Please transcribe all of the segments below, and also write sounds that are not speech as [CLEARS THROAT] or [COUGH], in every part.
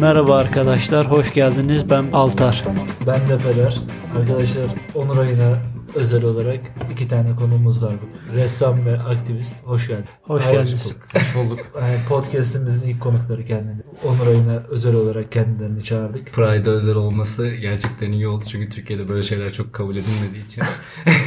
Merhaba arkadaşlar, hoş geldiniz. Ben Altar. Ben de Peder. Arkadaşlar Onur ayına özel olarak iki tane konumuz var. Ressam ve aktivist. Hoş geldin. Hoş Hayır, geldiniz. Hoş bulduk. Yani [LAUGHS] podcast'imizin ilk konukları kendini. Onur ayına özel olarak kendilerini çağırdık. Pride'a özel olması gerçekten iyi oldu çünkü Türkiye'de böyle şeyler çok kabul edilmediği için.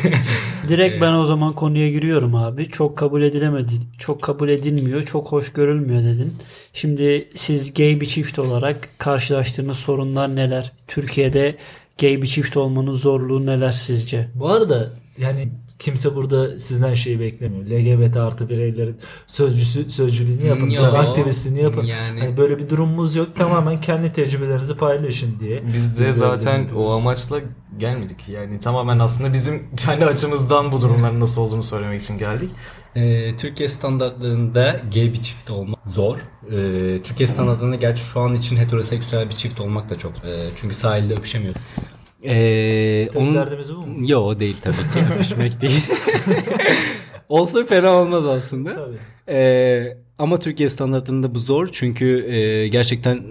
[LAUGHS] Direkt ben o zaman konuya giriyorum abi. Çok kabul edilemedi, çok kabul edilmiyor, çok hoş görülmüyor dedin. Şimdi siz gay bir çift olarak karşılaştığınız sorunlar neler? Türkiye'de gay bir çift olmanın zorluğu neler sizce? Bu arada yani kimse burada sizden şeyi beklemiyor. LGBT artı bireylerin sözcüsü, sözcülüğünü yapın. Yo. aktivistliğini yapın. Yani- Hani böyle bir durumumuz yok. Tamamen kendi tecrübelerinizi paylaşın diye. Biz de Biz zaten o amaçla gelmedik. Yani tamamen aslında bizim kendi açımızdan bu durumların nasıl olduğunu söylemek için geldik. Ee, Türkiye standartlarında gay bir çift olmak zor. Ee, Türkiye standartlarında gerçi şu an için heteroseksüel bir çift olmak da çok zor. Ee, çünkü sahilde öpüşemiyor. Ee, Tek onun... derdimiz bu mu? Yo o değil tabii ki. Öpüşmek değil. [LAUGHS] Olsa fena olmaz aslında. Tabii. Ee, ama Türkiye standartlarında bu zor çünkü e, gerçekten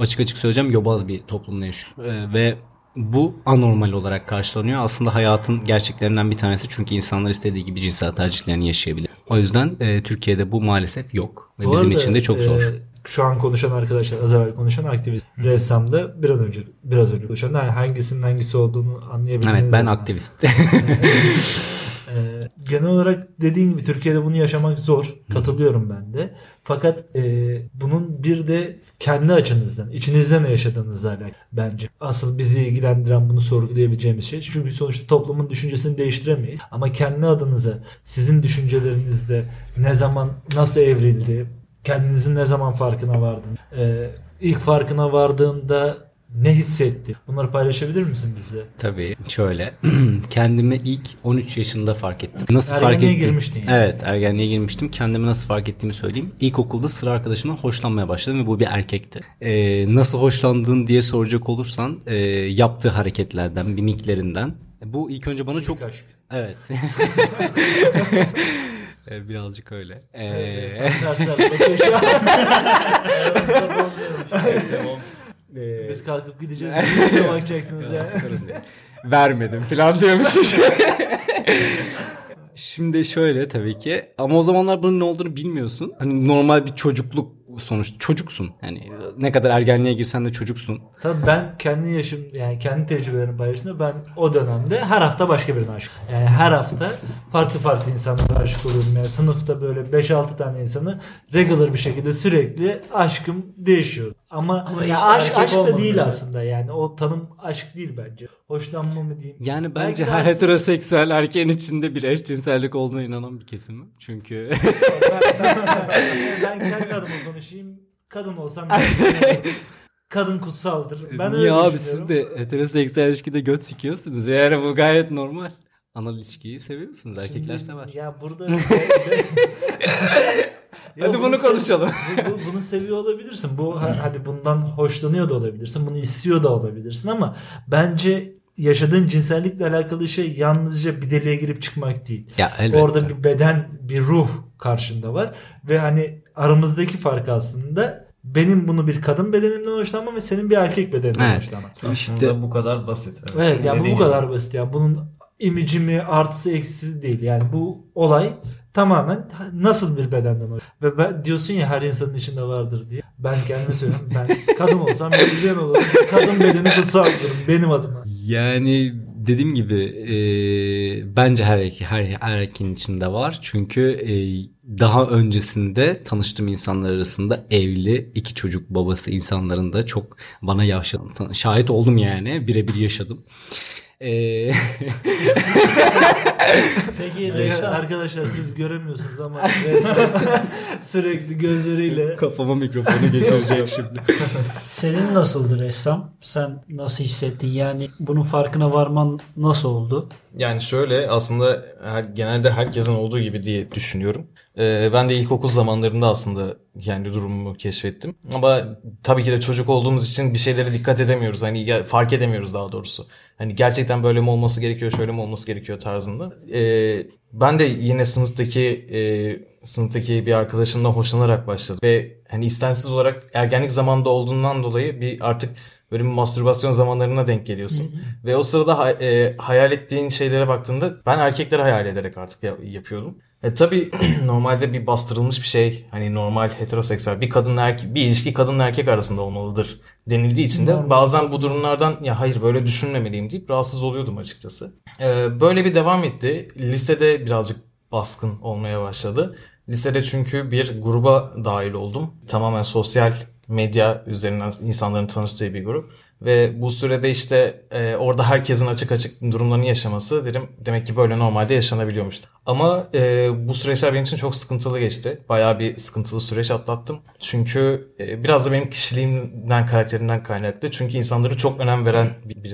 açık açık söyleyeceğim yobaz bir toplumda yaşıyor. Ee, ve bu anormal olarak karşılanıyor. Aslında hayatın gerçeklerinden bir tanesi çünkü insanlar istediği gibi cinsel tercihlerini yaşayabilir. O yüzden e, Türkiye'de bu maalesef yok. Ve Bu bizim arada, için de çok zor. e, şu an konuşan arkadaşlar, az evvel konuşan aktivist, ressam da biraz önce biraz önce konuşan yani hangisinin hangisi olduğunu anlayabilmeniz Evet ben aktivist. [LAUGHS] E, genel olarak dediğin gibi Türkiye'de bunu yaşamak zor. Katılıyorum ben de. Fakat e, bunun bir de kendi açınızdan, içinizde ne yaşadığınızla alakalı bence. Asıl bizi ilgilendiren bunu sorgulayabileceğimiz şey. Çünkü sonuçta toplumun düşüncesini değiştiremeyiz. Ama kendi adınıza sizin düşüncelerinizde ne zaman nasıl evrildi, kendinizin ne zaman farkına vardın, e, ilk farkına vardığında ne hissetti? Bunları paylaşabilir misin bize? Tabii şöyle [CLEARS THROAT] kendimi ilk 13 yaşında fark ettim. Nasıl fark Ergenliğe ettim? girmiştin yani. Evet ergenliğe girmiştim. Kendimi nasıl fark ettiğimi söyleyeyim. İlkokulda sıra arkadaşımdan hoşlanmaya başladım ve bu bir erkekti. Ee, nasıl hoşlandın diye soracak olursan e, yaptığı hareketlerden, mimiklerinden. Bu ilk önce bana çok... İlk aşk. Evet. [LAUGHS] [LAUGHS] Ee, Birazcık öyle. Ee, Ters [LAUGHS] ters bakıyor şu an. Aramızda [LAUGHS] bozmuyorum. Biz kalkıp gideceğiz. [LAUGHS] Bize bakacaksınız ya. Vermedim falan diyormuş. Şimdi şöyle tabii ki ama o zamanlar bunun ne olduğunu bilmiyorsun. Hani normal bir çocukluk sonuçta çocuksun. Yani ne kadar ergenliğe girsen de çocuksun. Tabii ben kendi yaşım yani kendi tecrübelerimi paylaştığımda ben o dönemde her hafta başka birine aşık. Yani her hafta farklı farklı insanlara aşık oluyordum. Yani sınıfta böyle 5-6 tane insanı regular bir şekilde sürekli aşkım değişiyor. Ama, Ama ya aşk, aşk da değil mesela. aslında yani o tanım aşk değil bence. Hoşlanma mı diyeyim. Yani Belki bence de her aslında- heteroseksüel erkeğin içinde bir eşcinsellik olduğuna inanan bir kesim. Çünkü [LAUGHS] ben, ben kendi adıma konuşayım. Kadın olsam ben- kadın kutsaldır. Ben öyle Niye abi düşünüyorum. siz de heteroseksüel ilişkide göt sikiyorsunuz. Yani bu gayet normal. Anal ilişkiyi seviyorsunuz. Erkekler Şimdi, sever. Ya burada [LAUGHS] Hadi bunu konuşalım. bu- bu- bunu seviyor olabilirsin. Bu ha- hadi bundan hoşlanıyor da olabilirsin. Bunu istiyor da olabilirsin ama bence yaşadığın cinsellikle alakalı şey yalnızca bir deliğe girip çıkmak değil. Ya elbette. Orada bir beden, bir ruh karşında var ve hani aramızdaki fark aslında benim bunu bir kadın bedenimden hoşlanmam ve senin bir erkek bedeninden Evet. hoşlanman. İşte bu kadar basit. Evet yani bu, bu kadar basit yani bunun imici mi artısı eksisi değil yani bu olay tamamen nasıl bir bedenden hoş ve ben, diyorsun ya her insanın içinde vardır diye ben kendime söylüyorum ben kadın olsam lezbiyen olurum kadın bedeni kutsal bulurum benim adıma Yani dediğim gibi e, bence her her, her erkeğin içinde var. Çünkü e, daha öncesinde tanıştığım insanlar arasında evli iki çocuk babası insanların da çok bana yaşadım. Şahit oldum yani. Birebir yaşadım. E, [LAUGHS] Peki ressam, arkadaşlar siz göremiyorsunuz ama [LAUGHS] sürekli gözleriyle kafama mikrofonu geçireceğim [LAUGHS] şimdi. senin nasıldı ressam? Sen nasıl hissettin? Yani bunun farkına varman nasıl oldu? Yani şöyle aslında her, genelde herkesin olduğu gibi diye düşünüyorum. Ee, ben de ilkokul zamanlarında aslında kendi durumumu keşfettim. Ama tabii ki de çocuk olduğumuz için bir şeylere dikkat edemiyoruz. Hani ya- fark edemiyoruz daha doğrusu. Hani gerçekten böyle mi olması gerekiyor, şöyle mi olması gerekiyor tarzında. Ee, ben de yine sınıftaki e, sınıftaki bir arkadaşımla hoşlanarak başladım. Ve hani istemsiz olarak ergenlik zamanında olduğundan dolayı bir artık böyle bir mastürbasyon zamanlarına denk geliyorsun. Ve o sırada e, hayal ettiğin şeylere baktığında ben erkekleri hayal ederek artık ya- yapıyordum. E tabii [CLEARS THROAT] normalde bir bastırılmış bir şey hani normal heteroseksüel bir kadınla erkek bir ilişki kadınla erkek arasında olmalıdır denildiği için de bazen bu durumlardan ya hayır böyle düşünmemeliyim deyip rahatsız oluyordum açıkçası. E, böyle bir devam etti. Lisede birazcık baskın olmaya başladı. Lisede çünkü bir gruba dahil oldum. Tamamen sosyal medya üzerinden insanların tanıştığı bir grup. Ve bu sürede işte e, orada herkesin açık açık durumlarını yaşaması dedim demek ki böyle normalde yaşanabiliyormuş. Ama e, bu süreçler benim için çok sıkıntılı geçti. Bayağı bir sıkıntılı süreç atlattım. Çünkü e, biraz da benim kişiliğimden, karakterimden kaynaklı. Çünkü insanları çok önem veren bir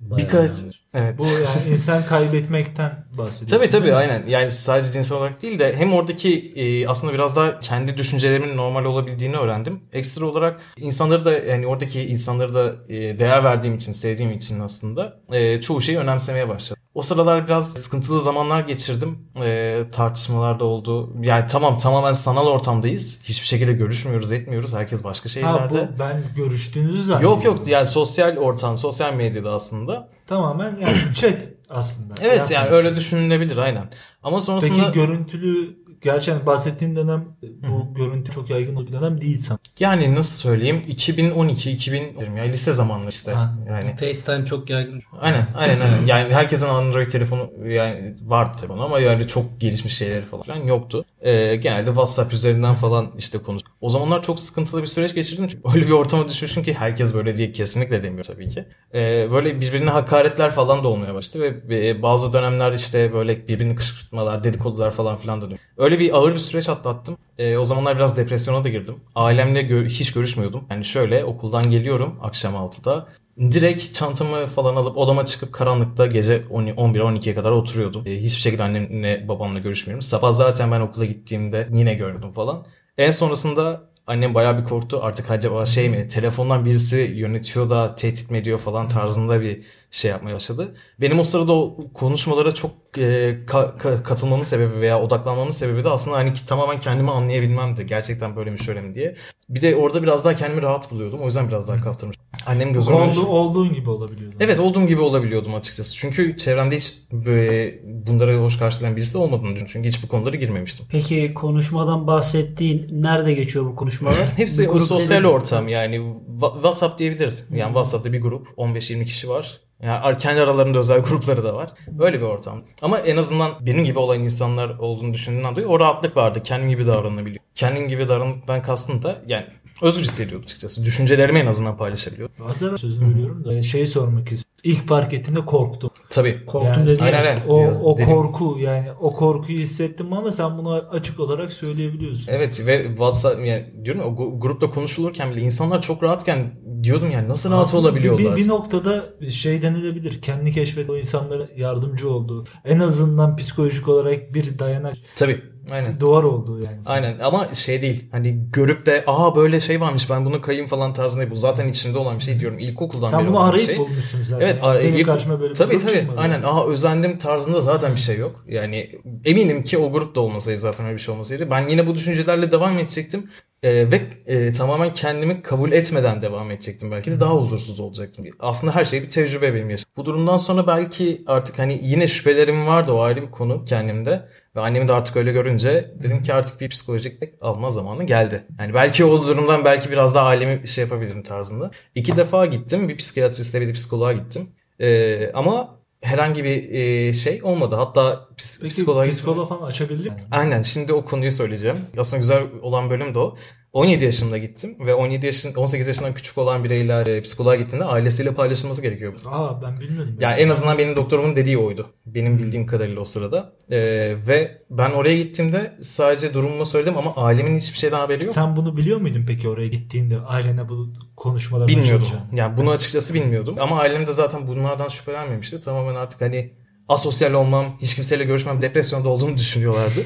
Birkaç evet. Bu yani insan kaybetmekten bahsediyorsun. Tabii tabii aynen. Yani sadece cinsel olarak değil de hem oradaki e, aslında biraz daha kendi düşüncelerimin normal olabildiğini öğrendim. Ekstra olarak insanları da yani oradaki insanları da e, değer verdiğim için, sevdiğim için aslında e, çoğu şeyi önemsemeye başladım. O sıralar biraz sıkıntılı zamanlar geçirdim. E, tartışmalar da oldu. Yani tamam tamamen sanal ortamdayız. Hiçbir şekilde görüşmüyoruz, etmiyoruz. Herkes başka Ha şehirlerde. bu ben görüştüğünüzü zannediyorum. Yok yok yani sosyal ortam, sosyal medyada aslında. Tamamen yani chat aslında. Evet yani Yapmış. öyle düşünülebilir aynen. Ama sonrasında... Peki görüntülü gerçekten bahsettiğin dönem bu görüntü çok yaygın bir dönem değil sanırım. Yani nasıl söyleyeyim 2012 2000 diyorum ya lise zamanları işte. Anladım. Yani FaceTime çok yaygın. aynen aynen aynen. Yani herkesin Android telefonu yani vardı telefonu ama yani çok gelişmiş şeyleri falan yoktu. Ee, genelde WhatsApp üzerinden falan işte konuş. O zamanlar çok sıkıntılı bir süreç geçirdim çünkü [LAUGHS] öyle bir ortama düşmüşüm ki herkes böyle diye kesinlikle demiyor tabii ki. Ee, böyle birbirine hakaretler falan da olmaya başladı ve e, bazı dönemler işte böyle birbirini kışkırtmalar, dedikodular falan filan da dönüyor. Öyle bir ağır bir süreç atlattım. Ee, o zamanlar biraz depresyona da girdim. Ailemle gö- hiç görüşmüyordum. Yani şöyle okuldan geliyorum akşam 6'da. Direkt çantamı falan alıp odama çıkıp karanlıkta gece 11-12'ye kadar oturuyordum. Ee, hiçbir şekilde annemle babamla görüşmüyorum. Sabah zaten ben okula gittiğimde yine gördüm falan. En sonrasında annem bayağı bir korktu. Artık acaba şey mi telefondan birisi yönetiyor da tehdit mi ediyor falan tarzında bir şey yapmaya başladı. Benim o sırada o konuşmalara çok e, ka- ka- katılmamın sebebi veya odaklanmamın sebebi de aslında hani tamamen kendimi anlayabilmemdi. Gerçekten böyle mi şöyle mi diye. Bir de orada biraz daha kendimi rahat buluyordum. O yüzden biraz daha kaptırmış. Annem gözüme öyle Oldu, şu- olduğun gibi olabiliyordu. Evet olduğum gibi olabiliyordum açıkçası. Çünkü çevremde hiç böyle bunlara hoş karşılayan birisi olmadığını düşünüyorum. Çünkü hiç bu konulara girmemiştim. Peki konuşmadan bahsettiğin nerede geçiyor bu konuşmalar? [CLEARS THROAT] Hepsi o sosyal ortam yani WhatsApp diyebiliriz. Yani WhatsApp'ta bir grup 15-20 kişi var. Yani kendi aralarında özel grupları da var. Böyle bir ortam. Ama en azından benim gibi olan insanlar olduğunu düşündüğümden dolayı o rahatlık vardı. Kendim gibi davranabiliyor. Kendim gibi davrandıktan kastım da yani özgür hissediyordum açıkçası. Düşüncelerimi en azından paylaşabiliyordum. Bazen sözünü veriyorum da şey sormak istiyorum. İlk fark ettiğinde korktum. Tabii. Korktum Yani- dedi. Aynen aynen. O, Biraz o dedim. korku yani o korkuyu hissettim ama sen bunu açık olarak söyleyebiliyorsun. Evet ve WhatsApp yani diyorum ya o grupta konuşulurken bile insanlar çok rahatken diyordum yani nasıl rahat Aslında olabiliyorlar. Bir, bir noktada şey denilebilir. Kendi keşfet o insanlara yardımcı oldu. En azından psikolojik olarak bir dayanak Tabii. Aynen. duvar oldu yani. Aynen ama şey değil hani görüp de aha böyle şey varmış ben bunu kayayım falan tarzında değil. Bu zaten içinde olan bir şey diyorum ilkokuldan Sen beri bunu bir arayıp şey. bulmuşsun zaten. Evet Yani benim ilk- karşıma böyle bir tabii grup tabii aynen aha özendim tarzında zaten bir şey yok. Yani eminim ki o grupta olmasaydı zaten öyle bir şey olmasaydı ben yine bu düşüncelerle devam edecektim. Ee, ve e, tamamen kendimi kabul etmeden devam edecektim. Belki de daha huzursuz olacaktım. Aslında her şey bir tecrübe benim yaşım. Bu durumdan sonra belki artık hani yine şüphelerim vardı o ayrı bir konu kendimde. Ve annemi de artık öyle görünce dedim ki artık bir psikolojik alma zamanı geldi. Yani belki o durumdan belki biraz daha ailemi şey yapabilirim tarzında. İki defa gittim. Bir psikiyatriste bir de psikoloğa gittim. Ee, ama herhangi bir e, şey olmadı. Hatta ps- Peki psikoloğa psikoloğa falan açabildin mi? Aynen şimdi o konuyu söyleyeceğim. Aslında güzel olan bölüm de o. 17 yaşında gittim ve 17 yaşın 18 yaşından küçük olan bireyler e, psikoloğa gittiğinde ailesiyle paylaşılması gerekiyor. Aa ben bilmiyordum. Yani en azından benim doktorumun dediği oydu. Benim bildiğim kadarıyla o sırada. Ee, ve ben oraya gittiğimde sadece durumumu söyledim ama ailemin hiçbir şeyden haberi yok. Sen bunu biliyor muydun peki oraya gittiğinde ailene bu konuşmaları Bilmiyordum. Yani bunu açıkçası bilmiyordum. Ama ailem de zaten bunlardan şüphelenmemişti. Tamamen artık hani asosyal olmam, hiç kimseyle görüşmem, depresyonda olduğumu düşünüyorlardı.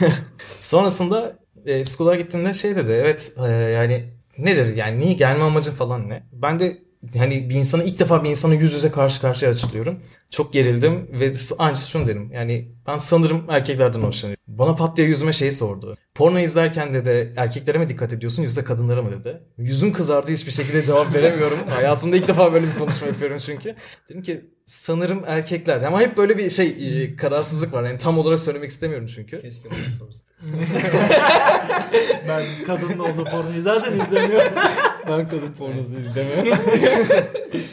[LAUGHS] Sonrasında e, psikoloğa gittiğimde şey dedi. Evet e, yani nedir yani niye gelme amacın falan ne? Ben de hani bir insana ilk defa bir insana yüz yüze karşı karşıya açılıyorum. Çok gerildim ve ancak şunu dedim. Yani ben sanırım erkeklerden hoşlanıyorum. Bana pat diye yüzüme şeyi sordu. Porno izlerken de de erkeklere mi dikkat ediyorsun yoksa kadınlara mı dedi. Yüzüm kızardı hiçbir şekilde cevap [LAUGHS] veremiyorum. Hayatımda ilk defa böyle bir konuşma yapıyorum çünkü. Dedim ki sanırım erkekler. Ama hep böyle bir şey e, kararsızlık var. Yani tam olarak söylemek istemiyorum çünkü. Keşke bana sorsan. [LAUGHS] Ben kadınla olduğu pornoyu zaten izlemiyorum. ben kadın pornosunu izlemiyorum. [LAUGHS]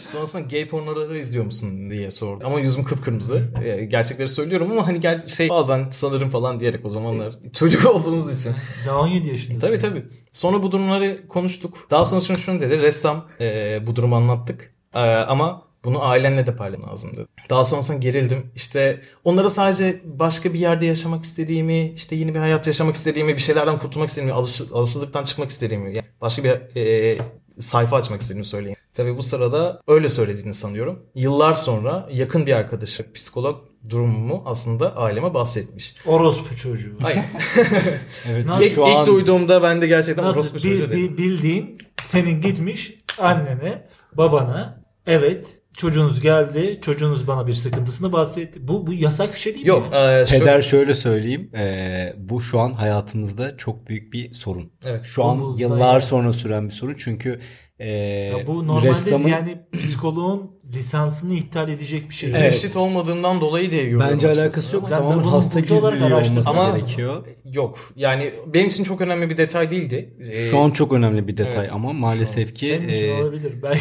Sonrasında gay pornoları izliyor musun diye sordu. Ama yüzüm kıpkırmızı. E, Gerçekleri söylüyorum ama hani gel şey bazen sanırım falan diyerek o zamanlar çocuk olduğumuz için. Daha 17 yaşındasın. Tabii tabii. Sonra bu durumları konuştuk. Daha sonra şunu, şunu dedi. Ressam e, bu durumu anlattık. E, ama bunu ailenle de paylaşman lazım dedi. Daha sonrasında gerildim. İşte onlara sadece başka bir yerde yaşamak istediğimi, işte yeni bir hayat yaşamak istediğimi, bir şeylerden kurtulmak istediğimi, alış, alışıldıktan çıkmak istediğimi, yani başka bir e, sayfa açmak istediğimi söyleyin. Tabii bu sırada öyle söylediğini sanıyorum. Yıllar sonra yakın bir arkadaşı, psikolog durumumu aslında aileme bahsetmiş. Orospu çocuğu. Hayır. [LAUGHS] evet. Nasıl? ilk, ilk duyduğumda ben de gerçekten Nasıl orospu bil- çocuğu dedim. bil- bildiğin senin gitmiş annene, babana evet çocuğunuz geldi, çocuğunuz bana bir sıkıntısını bahsetti. Bu bu yasak bir şey değil Yok. mi? ya? e, şöyle- Peder şöyle söyleyeyim. e, bu şu an hayatımızda çok büyük bir sorun. Evet. Şu an bu yıllar bayağı- sonra süren bir sorun. Çünkü e, Ya bu normalde ressamın yani psikoloğun lisansını iptal edecek bir şey. değil. Evet. Eşit olmadığından dolayı diye görüyorum. bence açıkçası. alakası yok. Ben de Tamamen hasta gizliliği olması Ama- gerekiyor. Yok. Yani benim için çok önemli bir detay değildi. Ee, Şu an çok önemli bir detay evet. ama maalesef ki Senin için e, olabilir. Belki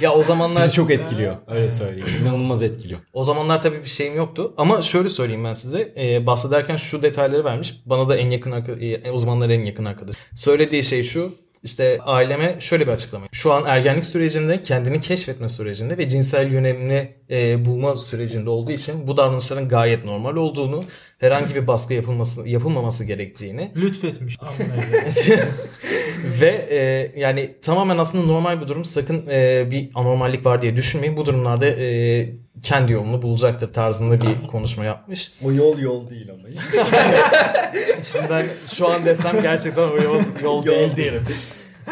[LAUGHS] ya o zamanlar bizi çok etkiliyor. Öyle söyleyeyim. İnanılmaz etkiliyor. o zamanlar tabii bir şeyim yoktu. Ama şöyle söyleyeyim ben size. Ee, bahsederken şu detayları vermiş. Bana da en yakın e, o zamanlar en yakın arkadaş. Söylediği şey şu. İşte aileme şöyle bir açıklama. Şu an ergenlik sürecinde, kendini keşfetme sürecinde ve cinsel yönelimini e, bulma sürecinde olduğu için bu davranışların gayet normal olduğunu, herhangi bir baskı yapılması yapılmaması gerektiğini lütfetmiş. [LAUGHS] Ve e, yani tamamen aslında normal bir durum. Sakın e, bir anormallik var diye düşünmeyin. Bu durumlarda e, kendi yolunu bulacaktır tarzında bir konuşma yapmış. O yol yol değil ama. [LAUGHS] İçinden şu an desem gerçekten o yol, yol değil derim.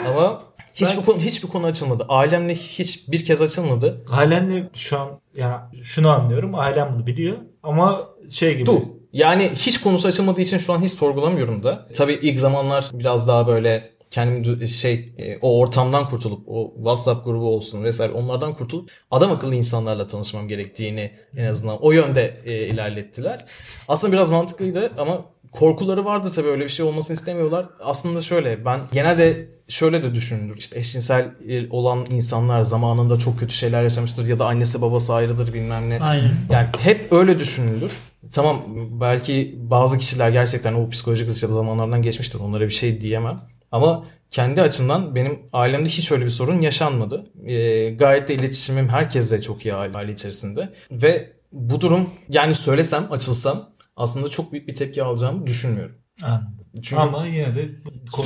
Ama hiçbir Ben- konu hiçbir konu açılmadı. Ailemle hiç bir kez açılmadı. Ailenle şu an ya şunu anlıyorum. Ailem bunu biliyor ama şey gibi. Du. Yani hiç konusu açılmadığı için şu an hiç sorgulamıyorum da. Tabii ilk zamanlar biraz daha böyle kendimi şey e, o ortamdan kurtulup o WhatsApp grubu olsun vesaire onlardan kurtulup adam akıllı insanlarla tanışmam gerektiğini en azından o yönde e, ilerlettiler. Aslında biraz mantıklıydı ama korkuları vardı tabii öyle bir şey olmasını istemiyorlar. Aslında şöyle ben genelde şöyle de düşünülür. İşte eşcinsel e, olan insanlar zamanında çok kötü şeyler yaşamıştır ya da annesi babası ayrıdır bilmem ne. Aynen. Yani hep öyle düşünülür. Tamam belki bazı kişiler gerçekten o psikolojik zamanlardan geçmiştir. Onlara bir şey diyemem. Ama kendi açımdan benim ailemde hiç öyle bir sorun yaşanmadı. Ee, gayet de iletişimim herkesle çok iyi aile, aile içerisinde. Ve bu durum yani söylesem açılsam aslında çok büyük bir tepki alacağımı düşünmüyorum. Anladım. Çünkü Ama yine de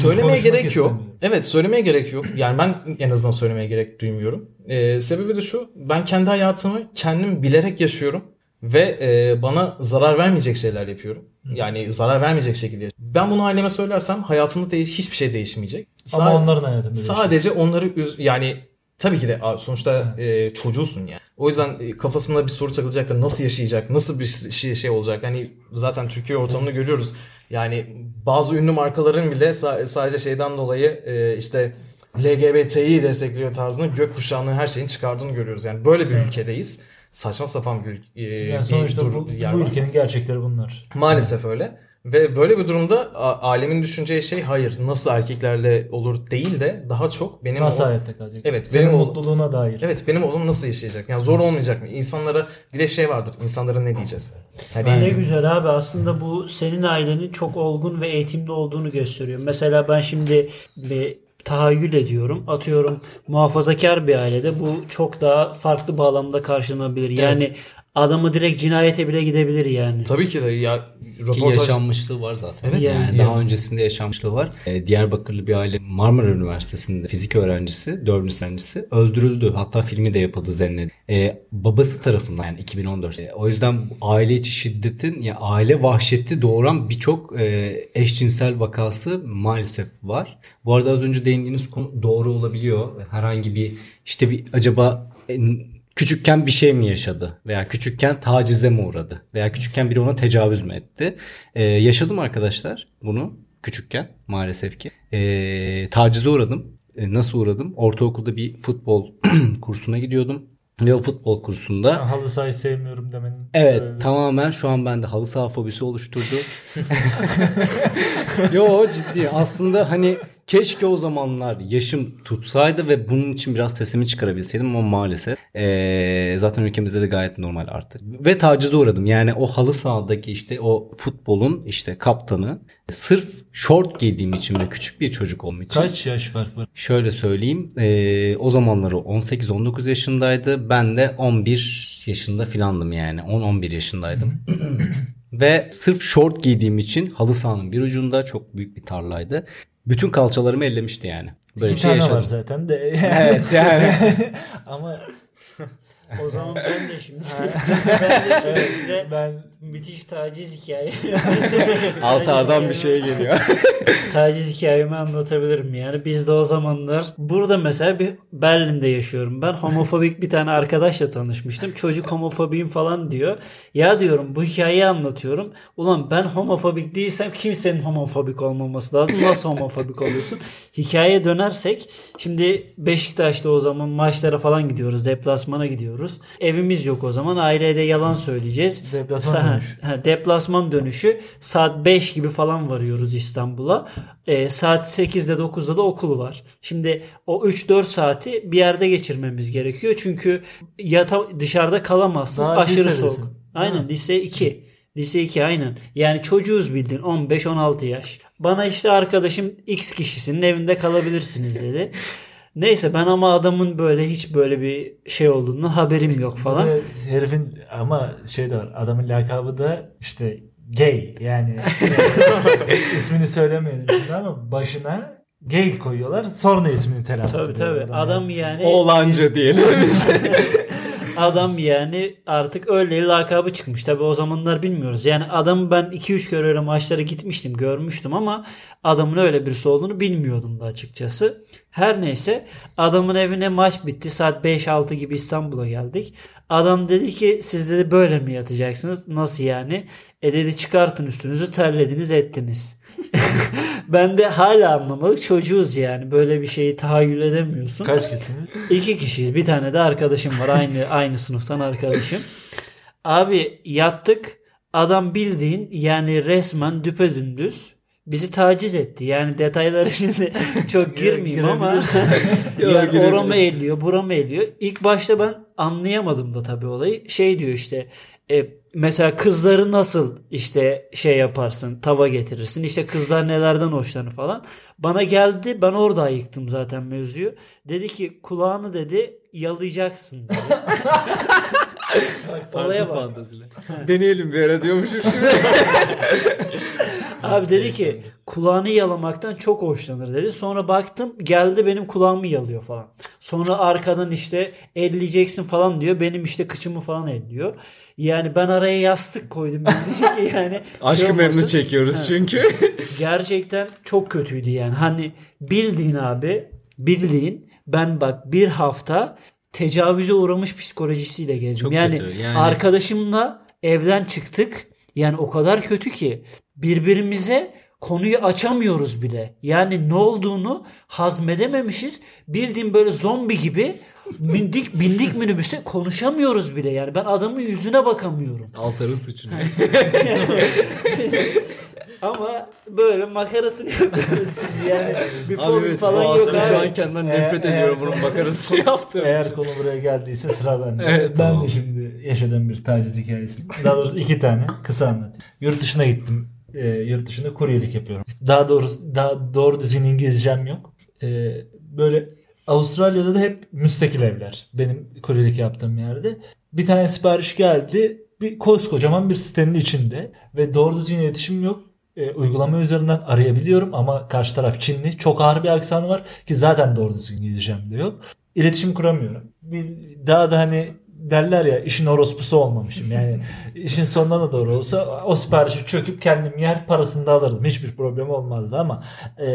söylemeye gerek yok. istemiyorum. Evet söylemeye gerek yok. Yani ben en azından söylemeye gerek duymuyorum. Ee, sebebi de şu. Ben kendi hayatımı kendim bilerek yaşıyorum. Ve e, bana zarar vermeyecek şeyler yapıyorum. Yani zarar vermeyecek şekilde. Ben bunu aileme söylersem hayatımda de hiçbir şey değişmeyecek. Ama Sa- onların hayatında. Sadece onları üz- yani tabii ki de sonuçta e, çocuğusun yani. O yüzden e, kafasında bir soru takılacak da nasıl yaşayacak, nasıl bir şey, şey olacak. Hani zaten Türkiye ortamını görüyoruz. Yani bazı ünlü markaların bile sa- sadece şeyden dolayı e, işte LGBT'yi destekliyor tarzında gökkuşağının her şeyini çıkardığını görüyoruz. Yani böyle bir ülkedeyiz. Saçma sapan bir, e, yani bir sonuçta bu, bu var. ülkenin gerçekleri bunlar. Maalesef öyle. Ve böyle bir durumda alemin düşüneceği şey hayır nasıl erkeklerle olur değil de daha çok benim Nasıl o- hayatta kalacak? Evet, Senin benim mutluluğuna dair. Evet benim oğlum nasıl yaşayacak? Yani zor olmayacak mı? İnsanlara bir de şey vardır. İnsanlara ne diyeceğiz? Hani Ne güzel abi aslında bu senin ailenin çok olgun ve eğitimli olduğunu gösteriyor. Mesela ben şimdi bir tahayyül ediyorum. Atıyorum muhafazakar bir ailede bu çok daha farklı bağlamda karşılanabilir. Yani adamı direkt cinayete bile gidebilir yani. Tabii ki de ya Ki röportaj yaşanmışlığı var zaten. Evet, yani evet. daha Yani. öncesinde yaşanmışlığı var. Ee, Diyarbakırlı bir aile Marmara Üniversitesi'nde fizik öğrencisi, 4. öğrencisi öldürüldü. Hatta filmi de yapıldı zannediyorum. Ee, babası tarafından yani 2014. Ee, o yüzden aile içi şiddetin ya aile vahşeti doğuran birçok e, eşcinsel vakası maalesef var. Bu arada az önce değindiğiniz konu doğru olabiliyor. Herhangi bir işte bir acaba e, küçükken bir şey mi yaşadı veya küçükken tacize mi uğradı veya küçükken biri ona tecavüz mü etti? Ee, yaşadım arkadaşlar bunu küçükken maalesef ki. Ee, tacize uğradım. Ee, nasıl uğradım? Ortaokulda bir futbol [CLEARS THROAT] kursuna gidiyordum. Ve o futbol kursunda Halı sahayı sevmiyorum demenin Evet sebebi. tamamen şu an bende halı saha fobisi oluşturdu. [LAUGHS] [LAUGHS] Yo ciddi aslında hani keşke o zamanlar yaşım tutsaydı ve bunun için biraz sesimi çıkarabilseydim ama maalesef ee, zaten ülkemizde de gayet normal artık. Ve tacize uğradım yani o halı sahadaki işte o futbolun işte kaptanı sırf short giydiğim için ve küçük bir çocuk olduğum için Kaç yaş fark var? Şöyle söyleyeyim. eee, o zamanları 18-19 yaşındaydı. Ben de 11 yaşında filandım yani. 10-11 yaşındaydım. [CLEARS THROAT] Ve sırf short giydiğim için halı sahanın bir ucunda çok büyük bir tarlaydı. Bütün kalçalarımı ellemişti yani. Böyle İki şey tane yaşadım. var zaten de. Evet yani. [LAUGHS] Ama O zaman ben de şimdi [LAUGHS] ben de şimdi size ben müthiş taciz hikaye. [LAUGHS] Altı adam bir şey geliyor. [LAUGHS] taciz hikayemi anlatabilirim yani. Biz de o zamanlar burada mesela bir Berlin'de yaşıyorum ben. Homofobik bir tane arkadaşla tanışmıştım. Çocuk homofobiyim falan diyor. Ya diyorum bu hikayeyi anlatıyorum. Ulan ben homofobik değilsem kimsenin homofobik olmaması lazım. Nasıl homofobik oluyorsun? Hikayeye dönersek şimdi Beşiktaş'ta o zaman maçlara falan gidiyoruz. Deplasmana gidiyoruz. Evimiz yok o zaman. Aileye de yalan söyleyeceğiz. Deplasman Sa- dönüşü. Ha, deplasman dönüşü saat 5 gibi falan varıyoruz İstanbul'a. Ee, saat 8'de 9'da da okul var. Şimdi o 3-4 saati bir yerde geçirmemiz gerekiyor. Çünkü yata dışarıda kalamazsın. Daha Aşırı soğuk. Aynen mi? lise 2. Lise 2 aynen. Yani çocuğuz bildin 15-16 yaş. Bana işte arkadaşım X kişisinin evinde kalabilirsiniz dedi. [LAUGHS] Neyse ben ama adamın böyle hiç böyle bir şey olduğundan haberim yok falan. Ve herifin ama şey de var. Adamın lakabı da işte gay. Yani [LAUGHS] ismini söylemeyelim şimdi ama başına gay koyuyorlar. Sonra ismini telaffuz Tabii ediyorlar tabii. adamın. Adam yani Oğlanca diyelim biz. [LAUGHS] adam yani artık öyle lakabı çıkmış. Tabii o zamanlar bilmiyoruz. Yani adamı ben 2-3 kere öyle maçlara gitmiştim, görmüştüm ama adamın öyle birisi olduğunu bilmiyordum da açıkçası. Her neyse adamın evine maç bitti. Saat 5-6 gibi İstanbul'a geldik. Adam dedi ki siz dedi böyle mi yatacaksınız? Nasıl yani? E dedi çıkartın üstünüzü terlediniz ettiniz. [LAUGHS] ben de hala anlamadık. Çocuğuz yani. Böyle bir şeyi tahayyül edemiyorsun. Kaç kişisiniz? İki kişiyiz. Bir tane de arkadaşım var. Aynı [LAUGHS] aynı sınıftan arkadaşım. Abi yattık. Adam bildiğin yani resmen düpedündüz bizi taciz etti. Yani detayları [LAUGHS] şimdi çok girmeyeyim ama yani oramı elliyor, buramı elliyor. İlk başta ben anlayamadım da tabii olayı. Şey diyor işte e, mesela kızları nasıl işte şey yaparsın tava getirirsin işte kızlar nelerden hoşlanır falan. Bana geldi ben orada ayıktım zaten mevzuyu. Dedi ki kulağını dedi yalayacaksın dedi. [LAUGHS] Olaya bak. [LAUGHS] Deneyelim bir ara diyormuşum şimdi. Abi dedi ki kulağını yalamaktan çok hoşlanır dedi. Sonra baktım geldi benim kulağımı yalıyor falan. Sonra arkadan işte elleyeceksin falan diyor. Benim işte kıçımı falan elliyor. Yani ben araya yastık koydum. Ben dedi ki [LAUGHS] yani Aşkı şey memnun çekiyoruz çünkü. [LAUGHS] Gerçekten çok kötüydü yani. Hani bildiğin abi bildiğin ben bak bir hafta tecavüze uğramış psikolojisiyle gezdim. Çok yani, kötü, yani. arkadaşımla evden çıktık. Yani o kadar kötü ki birbirimize konuyu açamıyoruz bile. Yani ne olduğunu hazmedememişiz. Bildiğin böyle zombi gibi bindik bindik minibüse konuşamıyoruz bile. Yani ben adamın yüzüne bakamıyorum. Altar'ın suçu ne? [LAUGHS] Ama böyle makarasını yapıyoruz şimdi yani. Bir Abi form evet, falan yok aslında şu abi. an kendimden nefret eğer- ediyorum bunun makarasını [LAUGHS] yaptığım Eğer için. konu buraya geldiyse sıra bende. Evet, ben tamam. de şimdi yaşadığım bir taciz hikayesi. Daha doğrusu iki tane kısa anlatayım. Yurt dışına gittim. Ee, yurt dışında kuryelik yapıyorum. Daha doğrusu daha doğru düzgün İngilizcem yok. Ee, böyle Avustralya'da da hep müstakil evler. Benim kuryelik yaptığım yerde. Bir tane sipariş geldi. Bir koskocaman bir sitenin içinde ve doğru düzgün iletişim yok. E, uygulama üzerinden arayabiliyorum ama karşı taraf Çinli. Çok ağır bir aksanı var ki zaten doğru düzgün İngilizcem de yok. İletişim kuramıyorum. Bir, daha da hani derler ya işin orospusu olmamışım. Yani [LAUGHS] işin sonuna da doğru olsa o siparişi çöküp kendim yer parasını da alırdım. Hiçbir problem olmazdı ama e,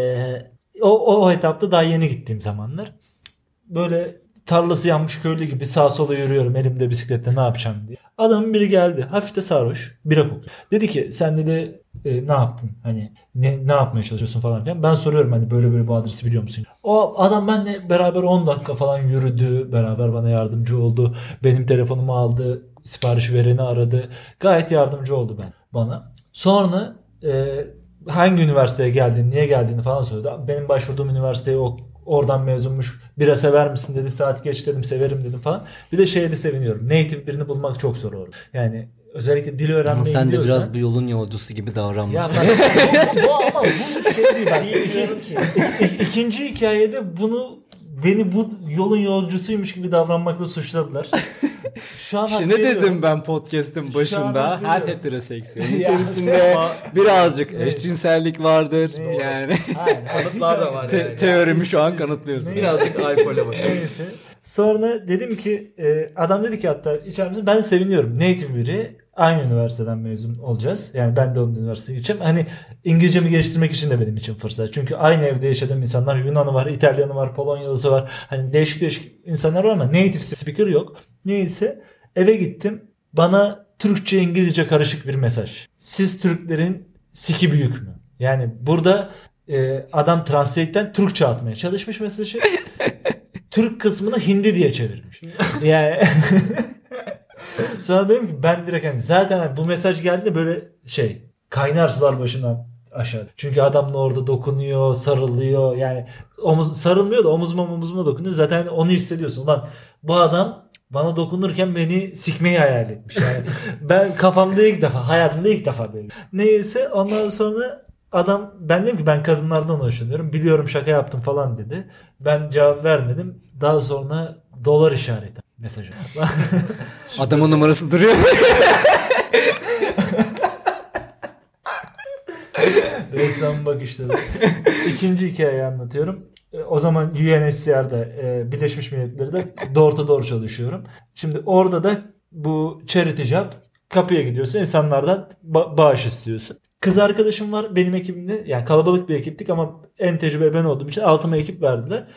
o, o etapta daha yeni gittiğim zamanlar. Böyle tarlası yanmış köylü gibi sağa sola yürüyorum elimde bisiklette ne yapacağım diye. Adamın biri geldi hafif de sarhoş bira kokuyor. Dedi ki sen dedi e, ne yaptın hani ne, ne yapmaya çalışıyorsun falan filan. Ben soruyorum hani böyle böyle bu adresi biliyor musun? O adam benle beraber 10 dakika falan yürüdü. Beraber bana yardımcı oldu. Benim telefonumu aldı. Sipariş vereni aradı. Gayet yardımcı oldu ben bana. Sonra e, hangi üniversiteye geldiğini, niye geldiğini falan söyledi. Benim başvurduğum üniversiteye o oradan mezunmuş. Bira sever misin dedi. Saat geç dedim severim dedim falan. Bir de şeyde seviniyorum. Native birini bulmak çok zor olur. Yani özellikle dil öğrenmeyi Ama sen de biraz bu yolun yolcusu gibi ya davranmışsın. ben, [LAUGHS] bu ama bu şey değil. Ben iki, ikinci hikayede bunu beni bu yolun yolcusuymuş gibi davranmakla suçladılar. [LAUGHS] Şu an İşte ne veriyorum. dedim ben podcast'in başında? Her veriyorum. heteroseksüel [LAUGHS] Ya, içerisinde [LAUGHS] birazcık eşcinsellik vardır. Neyse. Yani Aynen. Kanıtlar da var te- yani. teorimi şu an kanıtlıyorsun. Birazcık alkole bakın. Neyse. Sonra dedim ki e, adam dedi ki hatta içer misin? Ben seviniyorum. Native biri aynı üniversiteden mezun olacağız. Yani ben de onun üniversiteye gideceğim. Hani İngilizcemi geliştirmek için de benim için fırsat. Çünkü aynı evde yaşadığım insanlar Yunanı var, İtalyanı var, Polonyalısı var. Hani değişik değişik insanlar var ama native speaker yok. Neyse eve gittim. Bana Türkçe İngilizce karışık bir mesaj. Siz Türklerin siki büyük mü? Yani burada e, adam translate'ten Türkçe atmaya çalışmış mesajı. [LAUGHS] Türk kısmını Hindi diye çevirmiş. Yani [LAUGHS] [LAUGHS] sonra dedim ki ben direkt hani zaten hani bu mesaj geldi de böyle şey kaynar sular başından aşağı. Çünkü adamla orada dokunuyor, sarılıyor. Yani omuz sarılmıyor da omuzuma omuzuma dokunuyor. Zaten onu hissediyorsun. Ulan bu adam bana dokunurken beni sikmeyi hayal etmiş. Yani [LAUGHS] ben kafamda ilk defa, hayatımda ilk defa böyle. Neyse ondan sonra adam ben dedim ki ben kadınlardan hoşlanıyorum. Biliyorum şaka yaptım falan dedi. Ben cevap vermedim. Daha sonra dolar işareti mesajı. [LAUGHS] Adamın numarası duruyor. Resmen bakışları. İkinci hikayeyi anlatıyorum. O zaman UNHCR'da e, Birleşmiş Milletler'de door to door çalışıyorum. Şimdi orada da bu charity job kapıya gidiyorsun insanlardan ba- bağış istiyorsun. Kız arkadaşım var benim ekibimde yani kalabalık bir ekiptik ama en tecrübeli ben olduğum için altıma ekip verdiler.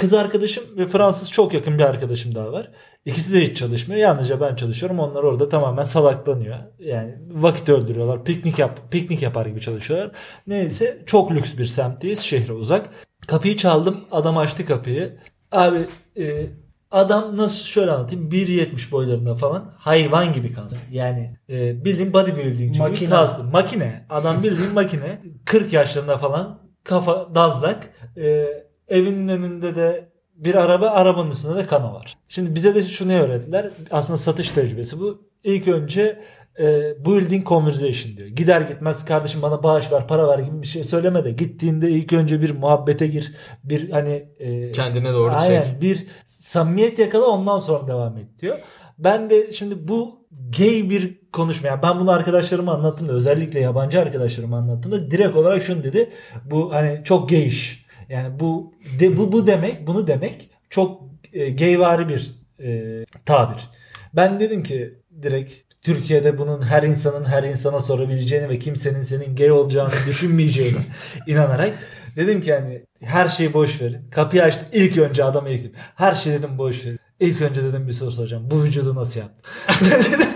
Kız arkadaşım ve Fransız çok yakın bir arkadaşım daha var. İkisi de hiç çalışmıyor. Yalnızca ben çalışıyorum. Onlar orada tamamen salaklanıyor. Yani vakit öldürüyorlar. Piknik yap piknik yapar gibi çalışıyorlar. Neyse çok lüks bir semtteyiz. Şehre uzak. Kapıyı çaldım. Adam açtı kapıyı. Abi e, adam nasıl şöyle anlatayım. 1.70 boylarında falan hayvan gibi kaldı. Yani e, bildiğin bodybuilding gibi kaslı. Makine. Adam bildiğin makine. 40 yaşlarında falan kafa dazlak. E, evinin önünde de bir araba, arabanın üstünde de kano var. Şimdi bize de şunu öğrettiler. Aslında satış tecrübesi bu. İlk önce e, building conversation diyor. Gider gitmez kardeşim bana bağış ver, para ver gibi bir şey söyleme de. Gittiğinde ilk önce bir muhabbete gir. Bir hani e, Kendine doğru aynen, çek. bir samimiyet yakala ondan sonra devam et diyor. Ben de şimdi bu gay bir konuşma. Yani ben bunu arkadaşlarıma anlattığımda özellikle yabancı arkadaşlarıma anlattığımda direkt olarak şunu dedi. Bu hani çok gay iş. Yani bu de, bu bu demek, bunu demek çok e, gayvari bir e, tabir. Ben dedim ki direkt Türkiye'de bunun her insanın her insana sorabileceğini ve kimsenin senin gay olacağını [LAUGHS] düşünmeyeceğini inanarak dedim ki hani her şeyi boş verin. Kapıyı açtım. İlk önce adama ilk her şey dedim boş verin. İlk önce dedim bir soru soracağım. Bu vücudu nasıl yaptın? [LAUGHS]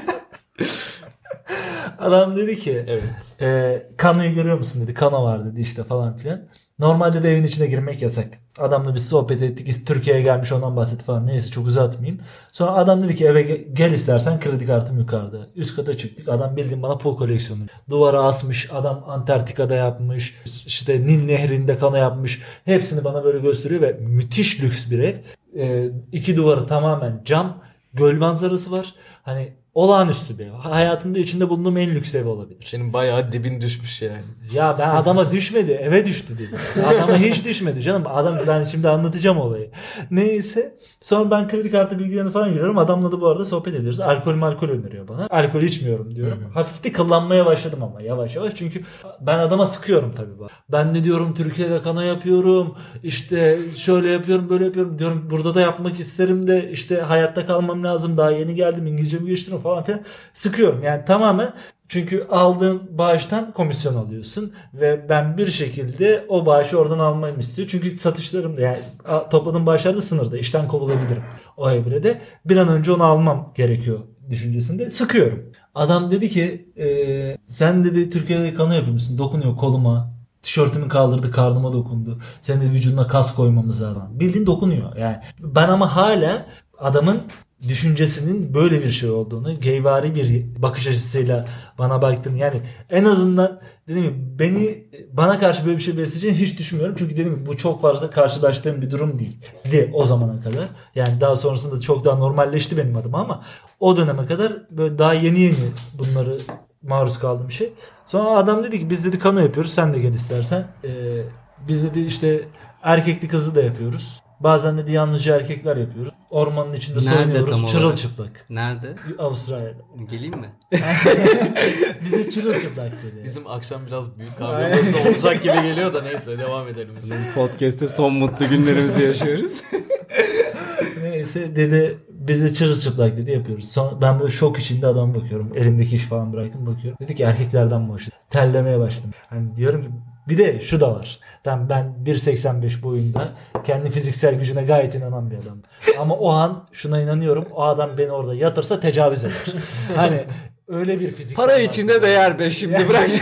Adam dedi ki Evet. e, kanoyu görüyor musun dedi. Kano var dedi işte falan filan. Normalde de evin içine girmek yasak. Adamla biz sohbet ettik. Türkiye'ye gelmiş ondan bahsetti falan. Neyse çok uzatmayayım. Sonra adam dedi ki eve ge- gel istersen kredi kartım yukarıda. Üst kata çıktık. Adam bildiğin bana pul koleksiyonu. Duvara asmış. Adam Antarktika'da yapmış. İşte Nil Nehri'nde kano yapmış. Hepsini bana böyle gösteriyor ve müthiş lüks bir ev. E, iki duvarı tamamen cam. Göl manzarası var. Hani olağanüstü bir ev. Hayatımda içinde bulunduğum en lüks ev olabilir. Senin bayağı dibin düşmüş yani. Ya ben adama düşmedi eve düştü dedim. Adama hiç düşmedi canım. Adam ben şimdi anlatacağım olayı. Neyse. Sonra ben kredi kartı bilgilerini falan giriyorum. Adamla da bu arada sohbet ediyoruz. Alkol alkol öneriyor bana. Alkol içmiyorum diyorum. Hafif de kıllanmaya başladım ama yavaş yavaş. Çünkü ben adama sıkıyorum tabii. Bak. Ben de diyorum Türkiye'de kana yapıyorum. İşte şöyle yapıyorum böyle yapıyorum. Diyorum burada da yapmak isterim de işte hayatta kalmam lazım. Daha yeni geldim İngilizcemi geliştiriyorum falan filan. Sıkıyorum. Yani tamamen çünkü aldığın bağıştan komisyon alıyorsun ve ben bir şekilde o bağışı oradan almayı istiyor. Çünkü satışlarım da yani topladığım bağışlar da sınırda. İşten kovulabilirim o evrede. Bir an önce onu almam gerekiyor düşüncesinde sıkıyorum. Adam dedi ki e, sen dedi Türkiye'de kanı yapıyor musun? Dokunuyor koluma. Tişörtümü kaldırdı karnıma dokundu. Senin vücuduna kas koymamız lazım. Bildiğin dokunuyor. Yani ben ama hala adamın düşüncesinin böyle bir şey olduğunu, geyvari bir bakış açısıyla bana baktığını yani en azından dedim mi beni bana karşı böyle bir şey besleyeceğini hiç düşünmüyorum. Çünkü dedim mi bu çok fazla karşılaştığım bir durum değil. De o zamana kadar. Yani daha sonrasında çok daha normalleşti benim adıma ama o döneme kadar böyle daha yeni yeni bunları maruz kaldığım şey. Sonra adam dedi ki biz dedi kano yapıyoruz sen de gel istersen. Ee, biz dedi işte erkekli kızı da yapıyoruz. Bazen dedi yalnızca erkekler yapıyoruz. Ormanın içinde Nerede tam soyunuyoruz olarak? çırılçıplak. Nerede? Avustralya'da. Geleyim mi? [LAUGHS] Bize çırılçıplak dedi. Bizim akşam biraz büyük kavgamız olacak gibi geliyor da neyse devam edelim. biz. Podcast'te son mutlu günlerimizi yaşıyoruz. [LAUGHS] Neyse dedi bize çırılçıplak dedi yapıyoruz. Sonra ben böyle şok içinde adama bakıyorum. Elimdeki işi falan bıraktım bakıyorum. Dedi ki erkeklerden mi hoşlanıyorsun? Terlemeye başladım. Hani diyorum ki bir de şu da var. Tamam ben 1.85 boyunda kendi fiziksel gücüne gayet inanan bir adam. Ama o an şuna inanıyorum. O adam beni orada yatırsa tecavüz eder. [LAUGHS] hani öyle bir fizik. Para içinde değer be şimdi bırak. [LAUGHS]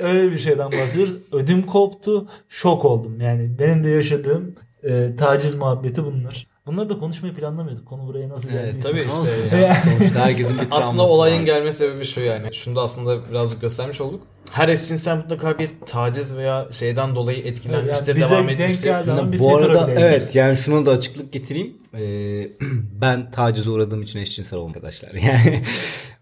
Öyle bir şeyden bahsediyoruz. Ödüm koptu. Şok oldum. Yani benim de yaşadığım e, taciz muhabbeti bunlar. Bunları da konuşmayı planlamıyorduk. Konu buraya nasıl geldi? Evet, tabii işte. [LAUGHS] Olsun yani. ya. Sonuçta herkesin bir travması Aslında olayın var. gelme sebebi şu yani. Şunu da aslında birazcık göstermiş olduk. Her eşcinsel mutlaka bir taciz veya şeyden dolayı etkilenmiştir, Yani devam etmiştir. biz Bu arada evet yani şuna da açıklık getireyim. Ee, [CLEARS THROAT] ben tacize uğradığım için eşcinsel olmam arkadaşlar. [LAUGHS] Yani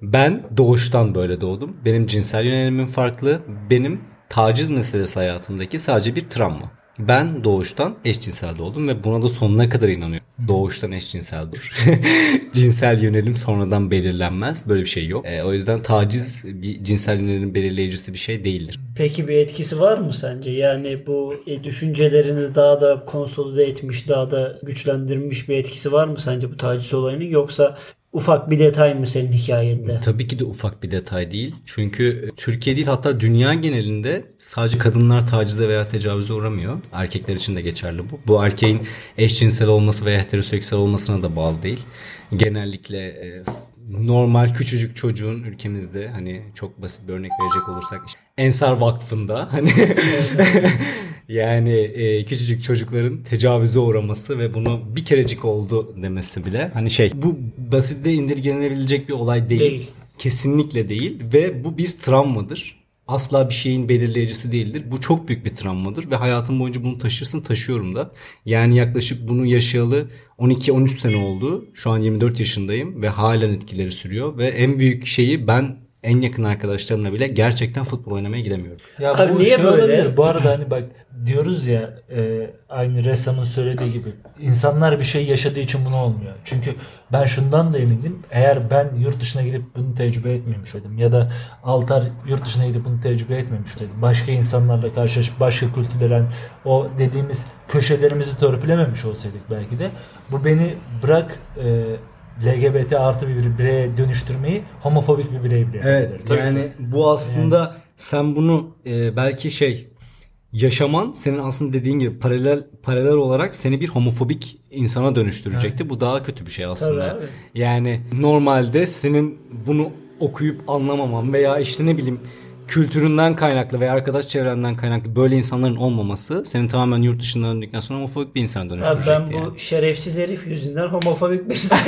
ben doğuştan böyle doğdum. Benim cinsel yönelimim farklı. Benim taciz meselesi hayatımdaki sadece bir travma. Ben doğuştan eşcinsel doğdum ve buna da sonuna kadar inanıyorum. Doğuştan eşcinseldir. [LAUGHS] Cinsel yönelim sonradan belirlenmez. Böyle bir şey yok. Ee, o yüzden taciz bir cinsel yönelim belirleyicisi bir şey değildir. Peki bir etkisi var mı sence? Yani bu e, düşüncelerini daha da konsolide etmiş, daha da güçlendirmiş bir etkisi var mı sence bu taciz olayının? Yoksa ufak bir detay mı senin hikayende? Tabii ki de ufak bir detay değil. Çünkü Türkiye değil hatta dünya genelinde sadece kadınlar tacize veya tecavüze uğramıyor. Erkekler için de geçerli bu. Bu erkeğin eşcinsel olması veya heteroseksüel olmasına da bağlı değil. Genellikle e, normal küçücük çocuğun ülkemizde hani çok basit bir örnek verecek olursak Ensar Vakfı'nda [LAUGHS] hani yani e, küçücük çocukların tecavüze uğraması ve bunu bir kerecik oldu demesi bile hani şey bu basitte indirgenebilecek bir olay değil. Değil. Kesinlikle değil ve bu bir travmadır. Asla bir şeyin belirleyicisi değildir. Bu çok büyük bir travmadır ve hayatım boyunca bunu taşırsın taşıyorum da. Yani yaklaşık bunu yaşayalı 12-13 sene oldu. Şu an 24 yaşındayım ve halen etkileri sürüyor ve en büyük şeyi ben en yakın arkadaşlarımla bile gerçekten futbol oynamaya gidemiyorum. Ya Abi bu niye şey böyle? olabilir. Bu arada hani bak diyoruz ya e, aynı ressamın söylediği gibi insanlar bir şey yaşadığı için bunu olmuyor. Çünkü ben şundan da eminim. Eğer ben yurt dışına gidip bunu tecrübe etmemiş olaydım ya da Altar yurt dışına gidip bunu tecrübe etmemiş olaydım. Başka insanlarla karşılaşıp başka kültürlerin o dediğimiz köşelerimizi törpülememiş olsaydık belki de bu beni bırak e, LGBT artı bir bireye dönüştürmeyi homofobik bir birey bile Evet yapabilirdim. yani bu aslında sen bunu e, belki şey yaşaman senin aslında dediğin gibi paralel paralel olarak seni bir homofobik insana dönüştürecekti. Bu daha kötü bir şey aslında. Tabii abi. Yani normalde senin bunu okuyup anlamaman veya işte ne bileyim kültüründen kaynaklı veya arkadaş çevrenden kaynaklı böyle insanların olmaması seni tamamen yurt dışından döndükten sonra homofobik bir insana dönüştürecekti. ben bu yani. şerefsiz herif yüzünden homofobik birisi. [LAUGHS]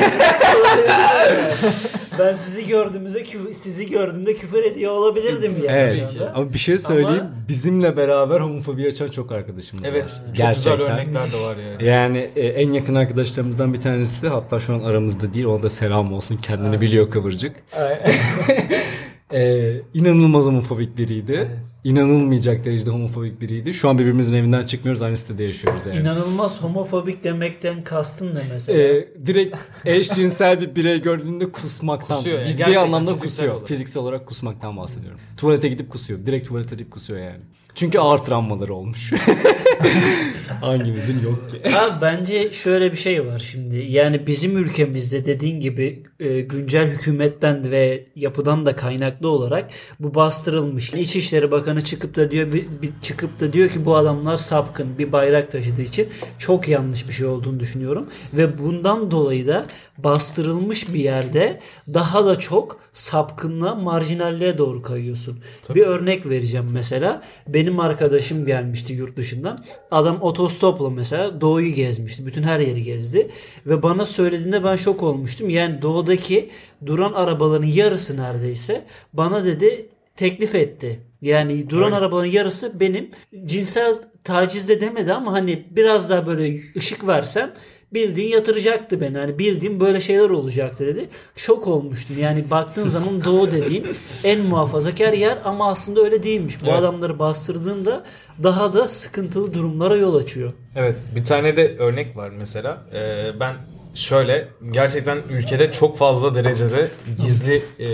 [LAUGHS] ben sizi gördüğümüzde sizi gördüğümde küfür ediyor olabilirdim yani. Evet. Ama bir şey söyleyeyim. Ama- Bizimle beraber homofobi açan çok arkadaşımız var. Evet. Çok Gerçekten. güzel örnekler de var yani. Yani e, en yakın arkadaşlarımızdan bir tanesi hatta şu an aramızda değil. Ona da selam olsun. Kendini biliyor kıvırcık. [LAUGHS] e, inanılmaz homofobik biriydi. İnanılmayacak derecede homofobik biriydi. Şu an birbirimizin evinden çıkmıyoruz. Aynı sitede yaşıyoruz yani. İnanılmaz homofobik demekten kastın ne mesela? E, direkt eşcinsel bir birey gördüğünde kusmaktan. Kusuyor yani. Ciddi Gerçekten anlamda kusuyor. olarak. Fiziksel olarak kusmaktan bahsediyorum. Tuvalete gidip kusuyor. Direkt tuvalete gidip kusuyor yani. Çünkü ağır travmaları olmuş. [LAUGHS] Hangimizin yok ki? Abi bence şöyle bir şey var şimdi. Yani bizim ülkemizde dediğin gibi e, güncel hükümetten ve yapıdan da kaynaklı olarak bu bastırılmış. İçişleri Bakanı çıkıp da diyor bir, bir- çıkıp da diyor ki bu adamlar sapkın bir bayrak taşıdığı için çok yanlış bir şey olduğunu düşünüyorum ve bundan dolayı da bastırılmış bir yerde daha da çok sapkınlığa, marjinalliğe doğru kayıyorsun. Bir örnek vereceğim mesela. Benim arkadaşım gelmişti yurt dışından. Adam otostopla mesela doğuyu gezmişti. Bütün her yeri gezdi. Ve bana söylediğinde ben şok olmuştum. Yani doğudaki duran arabaların yarısı neredeyse bana dedi teklif etti. Yani duran arabanın yarısı benim cinsel taciz de demedi ama hani biraz daha böyle ışık versem bildiğin yatıracaktı beni. Hani bildiğin böyle şeyler olacaktı dedi. Şok olmuştum. Yani baktığın [LAUGHS] zaman doğu dediğin en muhafazakar yer ama aslında öyle değilmiş. Bu Evet. adamları bastırdığında daha da sıkıntılı durumlara yol açıyor. Evet bir tane de örnek var mesela. Ee, ben şöyle gerçekten ülkede çok fazla derecede gizli e,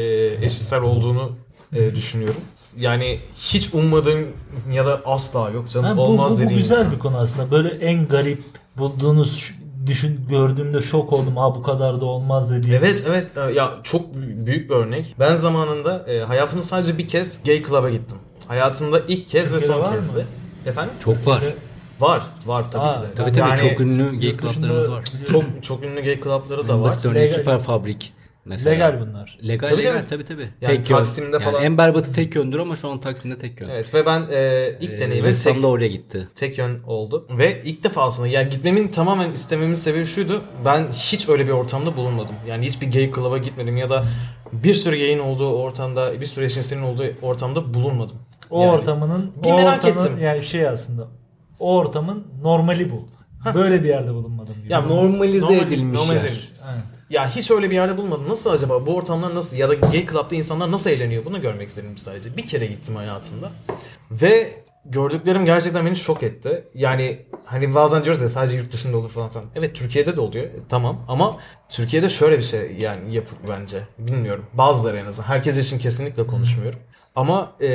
eşcinsel olduğunu e, düşünüyorum. Yani hiç ummadığım ya da asla yok canım Ha, bu, olmaz bu, bu dediğim güzel insan. bir konu aslında. Böyle en garip bulduğunuz düşün gördüğümde şok oldum. Ha bu kadar da olmaz dediğim. Evet evet ya çok bü- büyük bir örnek. Ben zamanında e, hayatımda sadece bir kez gay club'a gittim. Hayatımda ilk kez ve Türkiye'de son var kez mı? de. Efendim? Çok var. Var. Var tabii Aa, ki de. Tabii tabii Yani çok ünlü gay club'larımız var. çok çok ünlü gay club'ları da var. basit örneği Legal- Süper Fabrik. Mesela. Legal bunlar. Legal Tabii, legal tabii. tabii tabii. Yani tek yön. Taksim'de Yani falan- en berbatı tek yöndür ama şu an Taksim'de tek yön. Evet ve ben e, ilk Ee, deneyimim Ressam tek, da oraya gitti. tek yön oldu. Ve ilk defasında yani gitmemin tamamen istememin sebebi şuydu. Ben hiç öyle bir ortamda bulunmadım. Yani hiçbir gay club'a gitmedim ya da bir sürü yayın olduğu ortamda, bir sürü eşcinselin olduğu ortamda bulunmadım. O Yani ortamının Bir o merak ortamın, ettim. yani şey aslında o ortamın normali bu. Böyle bir yerde bulunmadım gibi. Ya Normalize normal- edilmiş normalize yer. edilmiş. Aynen. Ya hiç öyle bir yerde bulunmadım. Nasıl acaba bu ortamlar nasıl ya da gay club'da insanlar nasıl eğleniyor bunu görmek istedim sadece. Bir kere gittim hayatımda. Ve gördüklerim gerçekten beni şok etti. Yani hani bazen diyoruz ya sadece yurt dışında olur falan filan. Evet Türkiye'de de oluyor. E, tamam ama Türkiye'de şöyle bir şey yani yapıp bence. Bilmiyorum. Bazıları en azından. Herkes için kesinlikle konuşmuyorum. Ama e,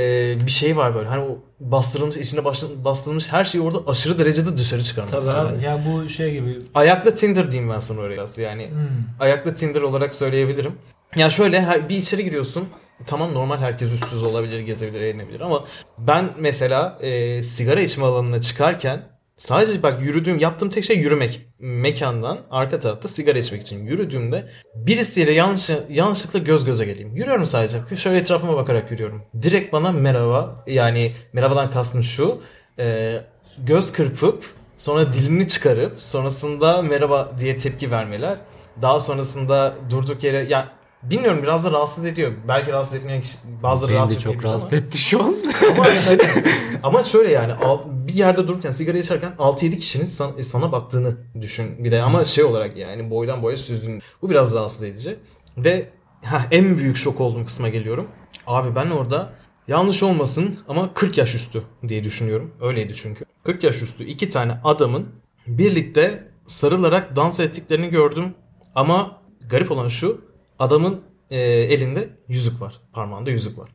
bir şey var böyle hani o bastırılmış içine bastırılmış her şeyi orada aşırı derecede dışarı çıkarmak Tabii abi. Yani bu şey gibi Ayaklı Tinder diyeyim ben sana oraya biraz. Yani Hmm. ayaklı Tinder olarak söyleyebilirim. Ya şöyle bir içeri giriyorsun. Tamam normal herkes üstsüz olabilir, gezebilir, eğlenebilir ama ben mesela e, sigara içme alanına çıkarken sadece bak yürüdüğüm, yaptığım tek şey yürümek. Mekandan arka tarafta sigara içmek için yürüdüğümde birisiyle yanlış, yanlışlıkla göz göze geleyim. Yürüyorum sadece. Şöyle etrafıma bakarak yürüyorum. Direkt bana merhaba yani merhabadan kastım şu. e, göz kırpıp sonra dilini çıkarıp sonrasında merhaba diye tepki vermeler. Daha sonrasında durduk yere ya bilmiyorum biraz da rahatsız ediyor. Belki rahatsız etmeyen kişi bazıları Beni de rahatsız çok etmeyebilir rahatsız ama- etti şu an. ama, hani- [LAUGHS] ama şöyle yani bir yerde dururken sigara içerken 6-7 kişinin san- sana baktığını düşün bir de ama şey olarak yani boydan boya süzdüğün bu biraz rahatsız edici ve heh, en büyük şok olduğum kısma geliyorum. Abi ben orada yanlış olmasın ama 40 yaş üstü diye düşünüyorum. Öyleydi çünkü. 40 yaş üstü iki tane adamın birlikte sarılarak dans ettiklerini gördüm ama garip olan şu adamın e, elinde yüzük var. Parmağında yüzük var.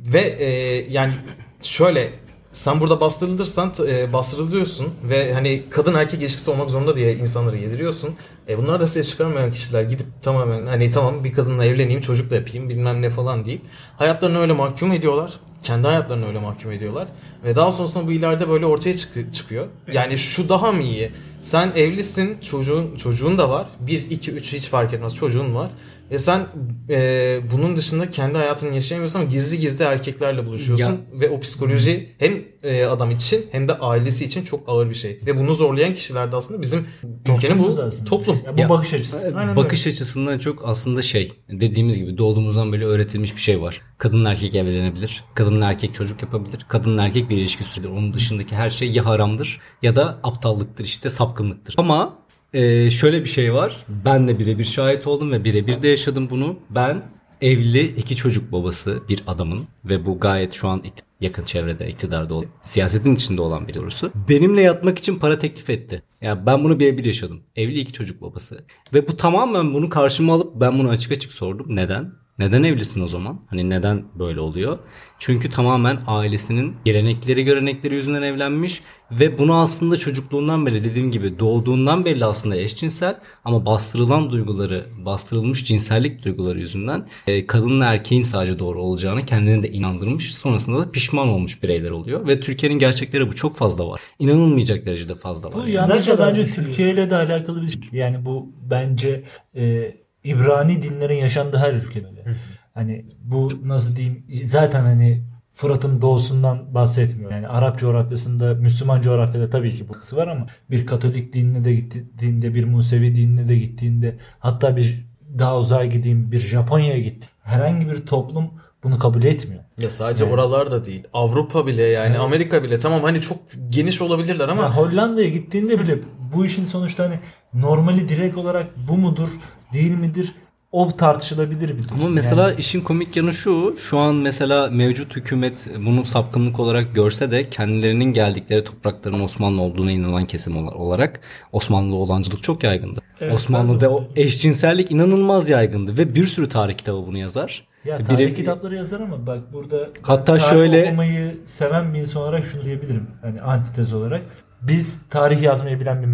Ve e, yani şöyle sen burada bastırılırsan e, bastırılıyorsun ve hani kadın erkek ilişkisi olmak zorunda diye insanları yediriyorsun. E, bunlar da ses çıkarmayan kişiler gidip tamamen hani tamam bir kadınla evleneyim çocuk da yapayım bilmem ne falan deyip hayatlarını öyle mahkum ediyorlar. Kendi hayatlarını öyle mahkum ediyorlar. Ve daha sonrasında bu ileride böyle ortaya çık- çıkıyor. Yani şu daha mı iyi? Sen evlisin, çocuğun çocuğun da var. 1 2 3 hiç fark etmez çocuğun var E sen e, bunun dışında kendi hayatını yaşayamıyorsun ama gizli gizli erkeklerle buluşuyorsun ve o psikoloji hem e, adam için hem de ailesi için çok ağır bir şey. Ve bunu zorlayan kişiler de aslında bizim ülkenin bu aslında. toplum. Ya bu Ya, bakış açısı. Aynen Bakış açısından çok aslında şey dediğimiz gibi doğduğumuzdan beri öğretilmiş bir şey var. Kadınla erkek evlenebilir. Kadınla erkek çocuk yapabilir. Kadınla erkek bir ilişki süredir. Onun dışındaki her şey ya haramdır ya da aptallıktır işte sapkınlıktır. Ama e, şöyle bir şey var. Ben de birebir şahit oldum ve birebir de yaşadım bunu. Ben evli iki çocuk babası bir adamın ve bu gayet şu an yakın çevrede iktidarda olan, siyasetin içinde olan biri doğrusu. Benimle yatmak için para teklif etti. Ya ben bunu birebir yaşadım. Evli iki çocuk babası. Ve bu tamamen bunu karşıma alıp ben bunu açık açık sordum. Neden? Neden evlisin o zaman? Hani neden böyle oluyor? Çünkü tamamen ailesinin gelenekleri görenekleri yüzünden evlenmiş ve bunu aslında çocukluğundan beri dediğim gibi doğduğundan beri aslında eşcinsel ama bastırılan duyguları, bastırılmış cinsellik duyguları yüzünden e, kadınla erkeğin sadece doğru olacağını kendini de inandırmış. Sonrasında da pişman olmuş bireyler oluyor ve Türkiye'nin gerçekleri bu çok fazla var. İnanılmayacak derecede fazla var. Bu yani. kadar bence? Türkiye ile de alakalı bir şey. Yani bu bence e, İbrani dinlerin yaşandığı her ülkede öyle. Hani bu nasıl diyeyim zaten hani Fırat'ın doğusundan bahsetmiyor. Yani Arap coğrafyasında, Müslüman coğrafyada tabii ki bu kısmı var ama bir Katolik dinine de gittiğinde, bir Musevi dinine de gittiğinde hatta bir daha uzağa gideyim bir Japonya'ya gitti. Herhangi bir toplum bunu kabul etmiyor. Ya sadece oralar da değil. Avrupa bile yani Amerika bile tamam hani çok geniş olabilirler ama Ya Hollanda'ya gittiğinde bile bu işin sonuçta hani normali direkt olarak bu mudur, değil midir? O tartışılabilir bir durum. Ama mesela Yani işin komik yanı şu. Şu an mesela mevcut hükümet bunu sapkınlık olarak görse de kendilerinin geldikleri toprakların Osmanlı olduğuna inanan kesim ol- olarak Osmanlı olancılık çok yaygındı. Evet, Osmanlı'da o eşcinsellik inanılmaz yaygındı ve bir sürü tarih kitabı bunu yazar. ya Biri- tarih kitapları yazar ama bak burada Hatta tarih şöyle- okumayı seven bir insan olarak şunu diyebilirim. Hani antitez olarak biz tarih yazmayı bilen bir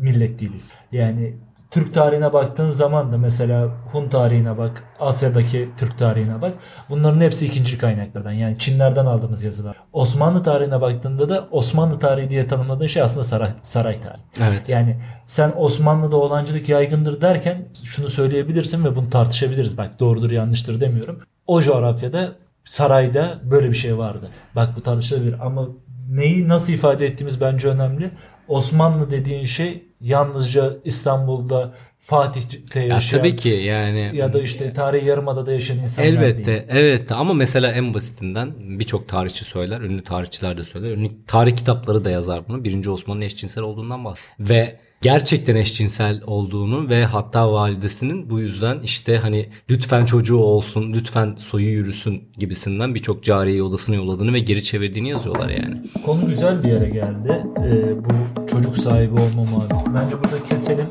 millet değiliz. Yani Türk tarihine baktığın zaman da mesela Hun tarihine bak, Asya'daki Türk tarihine bak. Bunların hepsi ikinci kaynaklardan. Yani Çinlerden aldığımız yazılar. Osmanlı tarihine baktığında da Osmanlı tarihi diye tanımladığın şey aslında saray, saray tarihi. Evet. Yani sen Osmanlı'da oğlancılık yaygındır derken şunu söyleyebilirsin ve bunu tartışabiliriz. Bak doğrudur yanlıştır demiyorum. O coğrafyada sarayda böyle bir şey vardı. Bak bu tartışılabilir ama neyi nasıl ifade ettiğimiz bence önemli. Osmanlı dediğin şey yalnızca İstanbul'da Fatih'te Ya yaşayan tabii ki yani ya da işte tarihi yarımadada yaşayan insanlar Elbette, değil. elbette ama mesela en basitinden birçok tarihçi söyler, ünlü tarihçiler de söyler. Ünlü tarih kitapları da yazar bunu. Birinci Osman'ın eşcinsel olduğundan bahsediyor. Ve gerçekten eşcinsel olduğunu ve hatta validesinin bu yüzden işte hani lütfen çocuğu olsun, lütfen soyu yürüsün gibisinden birçok cariyeyi odasına yolladığını ve geri çevirdiğini yazıyorlar yani. Konu güzel bir yere geldi. Ee, bu çocuk sahibi olma muhabbeti. Bence burada keselim.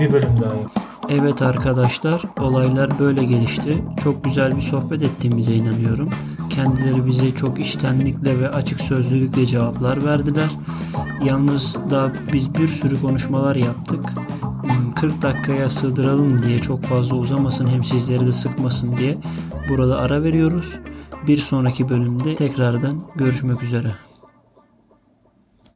Bir bölüm daha. Evet arkadaşlar olaylar böyle gelişti. Çok güzel bir sohbet ettiğimize inanıyorum. Kendileri bize çok iştenlikle ve açık sözlülükle cevaplar verdiler. Yalnız da biz bir sürü konuşmalar yaptık. Hmm, 40 dakikaya sığdıralım diye çok fazla uzamasın hem sizleri de sıkmasın diye burada ara veriyoruz. Bir sonraki bölümde tekrardan görüşmek üzere.